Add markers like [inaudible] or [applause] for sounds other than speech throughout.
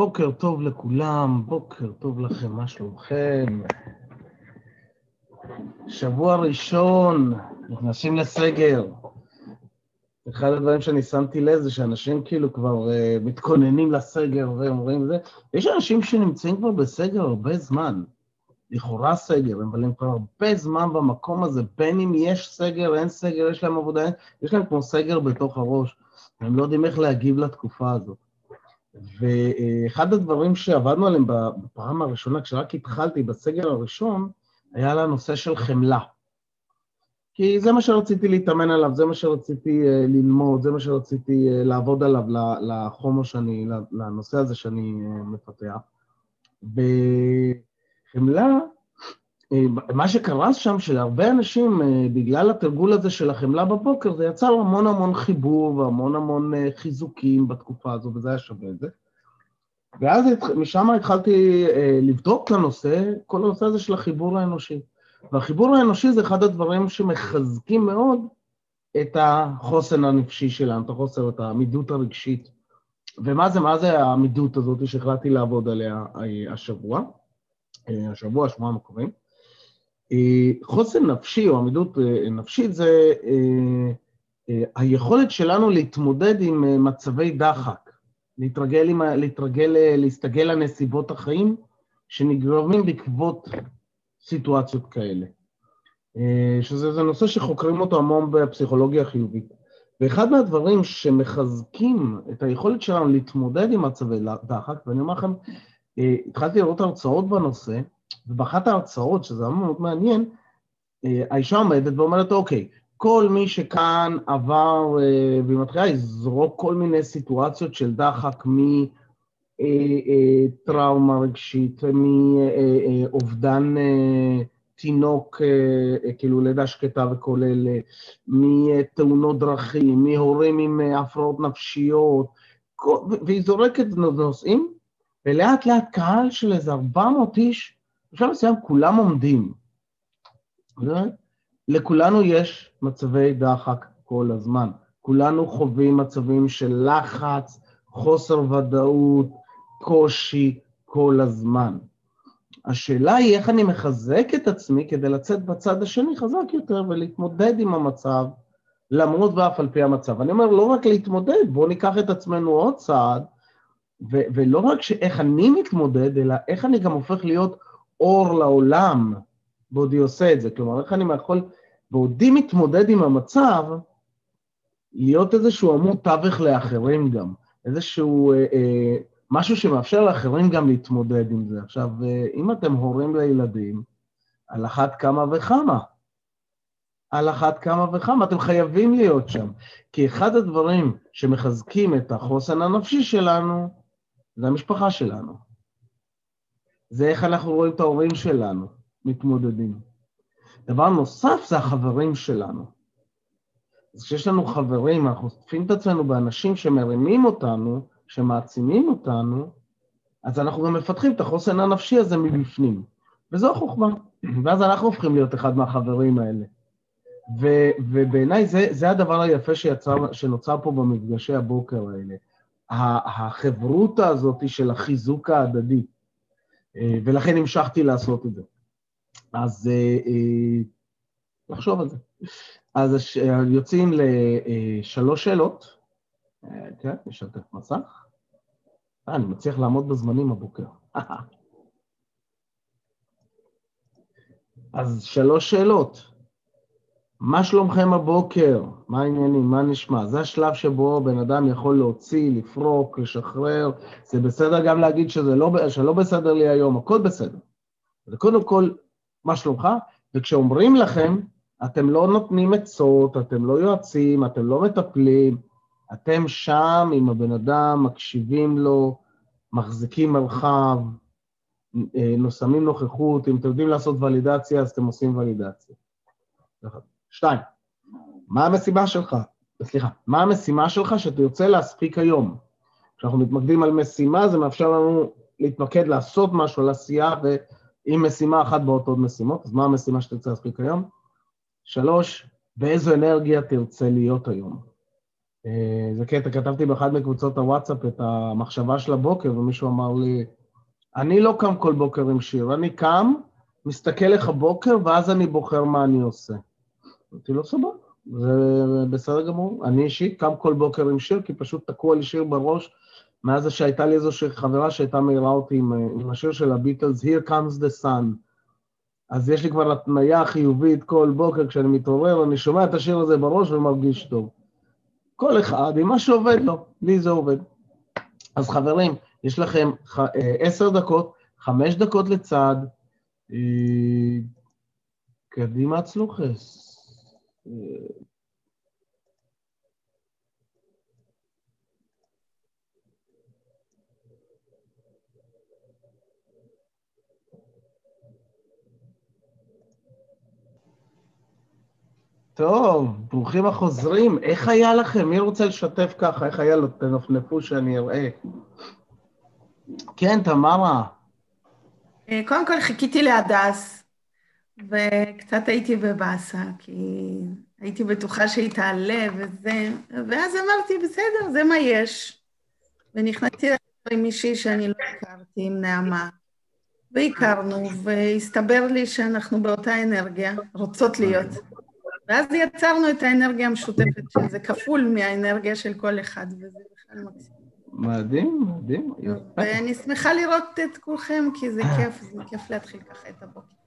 בוקר טוב לכולם, בוקר טוב לכם, מה שלומכם? שבוע ראשון, נכנסים לסגר. אחד הדברים שאני שמתי לב זה שאנשים כאילו כבר uh, מתכוננים לסגר ואומרים זה. יש אנשים שנמצאים כבר בסגר הרבה זמן, לכאורה סגר, אבל הם כבר הרבה זמן במקום הזה, בין אם יש סגר, אין סגר, יש להם עבודה, יש להם כמו סגר בתוך הראש. הם לא יודעים איך להגיב לתקופה הזאת. ואחד הדברים שעבדנו עליהם בפעם הראשונה, כשרק התחלתי בסגר הראשון, היה על הנושא של חמלה. כי זה מה שרציתי להתאמן עליו, זה מה שרציתי uh, ללמוד, זה מה שרציתי uh, לעבוד עליו לחומר שאני, לנושא הזה שאני uh, מפתח. וחמלה, מה שקרה שם, שלהרבה אנשים, uh, בגלל התרגול הזה של החמלה בבוקר, זה יצר המון המון חיבור והמון המון uh, חיזוקים בתקופה הזו, וזה היה שווה את זה. ואז משם התחלתי לבדוק את הנושא, כל הנושא הזה של החיבור האנושי. והחיבור האנושי זה אחד הדברים שמחזקים מאוד את החוסן הנפשי שלנו, את החוסר, את העמידות הרגשית. ומה זה, מה זה העמידות הזאת שהחלטתי לעבוד עליה השבוע, השבוע, השבועיים הקרובים? חוסן נפשי או עמידות נפשית זה היכולת שלנו להתמודד עם מצבי דחק, להתרגל, עם, להתרגל להסתגל לנסיבות החיים שנגרמים בעקבות סיטואציות כאלה. שזה נושא שחוקרים אותו המון בפסיכולוגיה החיובית. ואחד מהדברים שמחזקים את היכולת שלנו להתמודד עם מצבי דחק, ואני אומר לכם, התחלתי לראות הרצאות בנושא, ובאחת ההרצאות, שזה היה מאוד מעניין, האישה עומדת ואומרת, אוקיי, כל מי שכאן עבר, והיא מתחילה לזרוק כל מיני סיטואציות של דחק מטראומה רגשית, מאובדן תינוק, כאילו לידה שקטה וכל אלה, מתאונות דרכים, מהורים עם הפרעות נפשיות, והיא זורקת נושאים, ולאט לאט קהל של איזה 400 איש, בשלב מסוים כולם עומדים. לכולנו יש מצבי דחק כל הזמן. כולנו חווים מצבים של לחץ, חוסר ודאות, קושי כל הזמן. השאלה היא איך אני מחזק את עצמי כדי לצאת בצד השני חזק יותר ולהתמודד עם המצב, למרות ואף על פי המצב. אני אומר, לא רק להתמודד, בואו ניקח את עצמנו עוד צעד, ו- ולא רק שאיך אני מתמודד, אלא איך אני גם הופך להיות אור לעולם בעודי עושה את זה. כלומר, איך אני יכול, בעודי מתמודד עם המצב, להיות איזשהו עמוד תווך לאחרים גם, איזשהו אה, אה, משהו שמאפשר לאחרים גם להתמודד עם זה. עכשיו, אה, אם אתם הורים לילדים, על אחת כמה וכמה. על אחת כמה וכמה, אתם חייבים להיות שם. כי אחד הדברים שמחזקים את החוסן הנפשי שלנו, זה המשפחה שלנו. זה איך אנחנו רואים את ההורים שלנו מתמודדים. דבר נוסף זה החברים שלנו. אז כשיש לנו חברים, אנחנו עוטפים את עצמנו באנשים שמרימים אותנו, שמעצימים אותנו, אז אנחנו גם מפתחים את החוסן הנפשי הזה מבפנים. וזו החוכמה. ואז אנחנו הופכים להיות אחד מהחברים האלה. ו- ובעיניי זה, זה הדבר היפה שיצר, שנוצר פה במפגשי הבוקר האלה. החברותה הזאת של החיזוק ההדדי, ולכן המשכתי לעשות את זה. אז לחשוב על זה. אז יוצאים לשלוש שאלות. כן, נשתף מסך. אה, אני מצליח לעמוד בזמנים הבוקר. [laughs] אז שלוש שאלות. מה שלומכם הבוקר? מה העניינים? מה נשמע? זה השלב שבו בן אדם יכול להוציא, לפרוק, לשחרר. זה בסדר גם להגיד שזה לא, שלא בסדר לי היום, הכל בסדר. זה קודם כל, מה שלומך? וכשאומרים לכם, אתם לא נותנים עצות, אתם לא יועצים, אתם לא מטפלים, אתם שם עם הבן אדם, מקשיבים לו, מחזיקים מרחב, שמים נוכחות, אם אתם יודעים לעשות ולידציה, אז אתם עושים ולידציה. שתיים, מה המשימה שלך? סליחה, מה המשימה שלך שתרצה להספיק היום? כשאנחנו מתמקדים על משימה, זה מאפשר לנו להתמקד, לעשות משהו, לעשייה, ועם משימה אחת באות עוד משימות, אז מה המשימה שתרצה להספיק היום? שלוש, באיזו אנרגיה תרצה להיות היום? אה, זה קטע, כתבתי באחד מקבוצות הוואטסאפ את המחשבה של הבוקר, ומישהו אמר לי, אני לא קם כל בוקר עם שיר, אני קם, מסתכל לך בוקר, ואז אני בוחר מה אני עושה. אמרתי לו, סבבה, זה בסדר גמור. אני אישית קם כל בוקר עם שיר, כי פשוט תקוע לי שיר בראש, מאז שהייתה לי איזו חברה שהייתה מעירה אותי עם, עם השיר של הביטלס, Here comes the sun. אז יש לי כבר התניה חיובית כל בוקר כשאני מתעורר, אני שומע את השיר הזה בראש ומרגיש טוב. כל אחד עם מה שעובד לו, לי זה עובד. אז חברים, יש לכם אה, עשר דקות, חמש דקות לצד, אה, קדימה צלוחס. טוב, ברוכים החוזרים. איך היה לכם? מי רוצה לשתף ככה? איך היה לו? תנפנפו שאני אראה. כן, תמרה. אה, קודם כל חיכיתי להדס, וקצת הייתי בבאסה, כי הייתי בטוחה שהיא תעלה וזה, ואז אמרתי, בסדר, זה מה יש. ונכנסתי עם מישהי שאני לא הכרתי, עם נעמה, והכרנו, והסתבר לי שאנחנו באותה אנרגיה, רוצות להיות. ואז יצרנו את האנרגיה המשותפת, שזה כפול מהאנרגיה של כל אחד, וזה בכלל מקסים. מדהים, מדהים. ואני שמחה לראות את כולכם, כי זה כיף, זה כיף להתחיל ככה את הבוקר.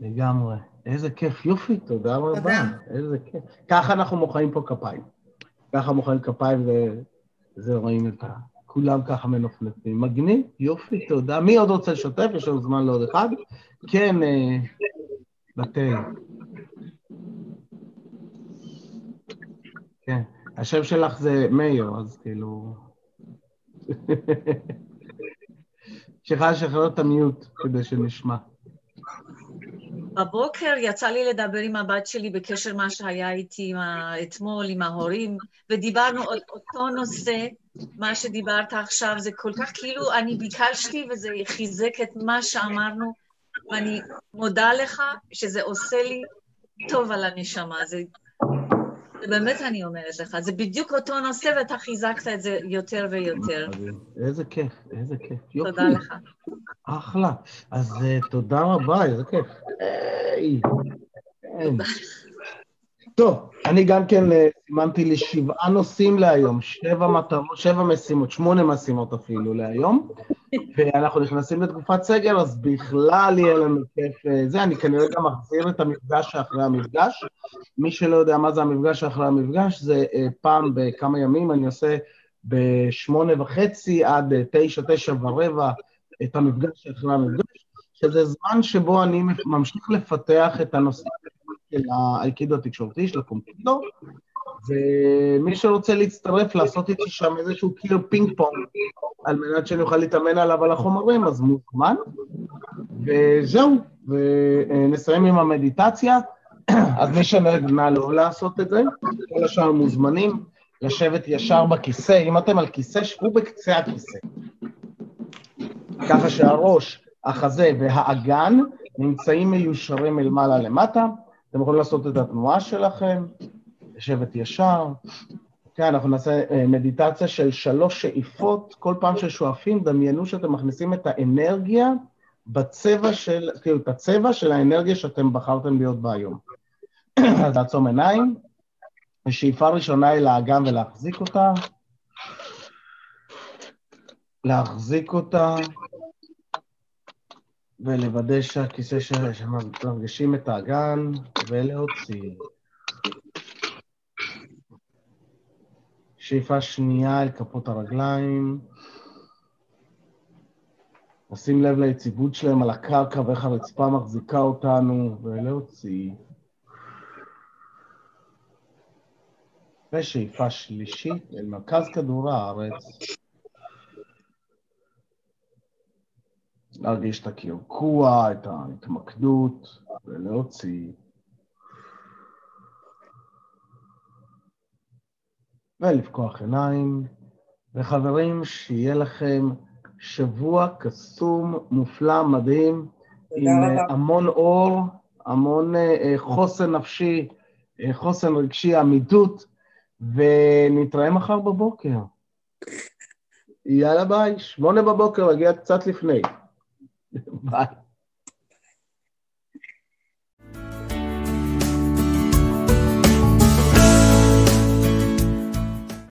לגמרי. איזה כיף, יופי, תודה רבה. תודה. איזה כיף. ככה אנחנו מוחאים פה כפיים. ככה מוחאים כפיים וזה רואים את ה... כולם ככה מנופנפים. מגניב, יופי, תודה. מי עוד רוצה לשתף? יש לנו זמן לעוד אחד. כן, אה, בתל. כן, השם שלך זה מאיר, אז כאילו... [laughs] צריכה לשחרר את המיוט כדי שנשמע. בבוקר יצא לי לדבר עם הבת שלי בקשר מה שהיה איתי עם ה... אתמול עם ההורים, ודיברנו על אותו נושא, מה שדיברת עכשיו, זה כל כך כאילו, אני ביקשתי וזה חיזק את מה שאמרנו, ואני מודה לך שזה עושה לי טוב על הנשמה, זה באמת אני אומרת לך, זה בדיוק אותו נושא ואתה חיזקת את זה יותר ויותר. איזה כיף, איזה כיף. יופי. תודה לך. אחלה. אז uh, תודה רבה, איזה כיף. טוב, אני גם כן אה, סימנתי לי שבעה נושאים להיום, שבע מטרות, שבע משימות, שמונה משימות אפילו להיום, ואנחנו נכנסים לתקופת סגר, אז בכלל יהיה לנו כיף אה, זה. אני כנראה גם אחזיר את המפגש שאחרי המפגש. מי שלא יודע מה זה המפגש שאחרי המפגש, זה אה, פעם בכמה ימים, אני עושה בשמונה וחצי עד תשע, תשע ורבע, את המפגש שאחרי המפגש, שזה זמן שבו אני ממשיך לפתח את הנושאים של האייקידו התקשורתי, של הקומפיוטר, ומי שרוצה להצטרף, לעשות איתי שם איזשהו קיר פינג פונג, על מנת שאני אוכל להתאמן עליו על החומרים, אז מוזמן. וזהו, ונסיים עם המדיטציה. אז מי שנגנה לא לעשות את זה, כל השאר מוזמנים לשבת ישר בכיסא. אם אתם על כיסא, שבו בקצה הכיסא. ככה שהראש, החזה והאגן נמצאים מיושרים מלמעלה למטה. אתם יכולים לעשות את התנועה שלכם, לשבת ישר. כן, אנחנו נעשה אה, מדיטציה של שלוש שאיפות. כל פעם ששואפים, דמיינו שאתם מכניסים את האנרגיה בצבע של, כאילו, את הצבע של האנרגיה שאתם בחרתם להיות בה היום. אז לעצום עיניים. השאיפה הראשונה היא לאגם ולהחזיק אותה. להחזיק אותה. ולוודא שהכיסא שמרגישים את האגן, ולהוציא. שאיפה שנייה אל כפות הרגליים. לשים לב ליציבות שלהם על הקרקע ואיך הרצפה מחזיקה אותנו, ולהוציא. ושאיפה שלישית אל מרכז כדור הארץ. להרגיש את הקרקוע, את ההתמקדות, ולהוציא. ולפקוח עיניים. וחברים, שיהיה לכם שבוע קסום, מופלא, מדהים, עם רבה. המון אור, המון uh, חוסן נפשי, חוסן רגשי, עמידות, ונתראה מחר בבוקר. יאללה ביי, שמונה בבוקר, נגיע קצת לפני. [laughs] ביי.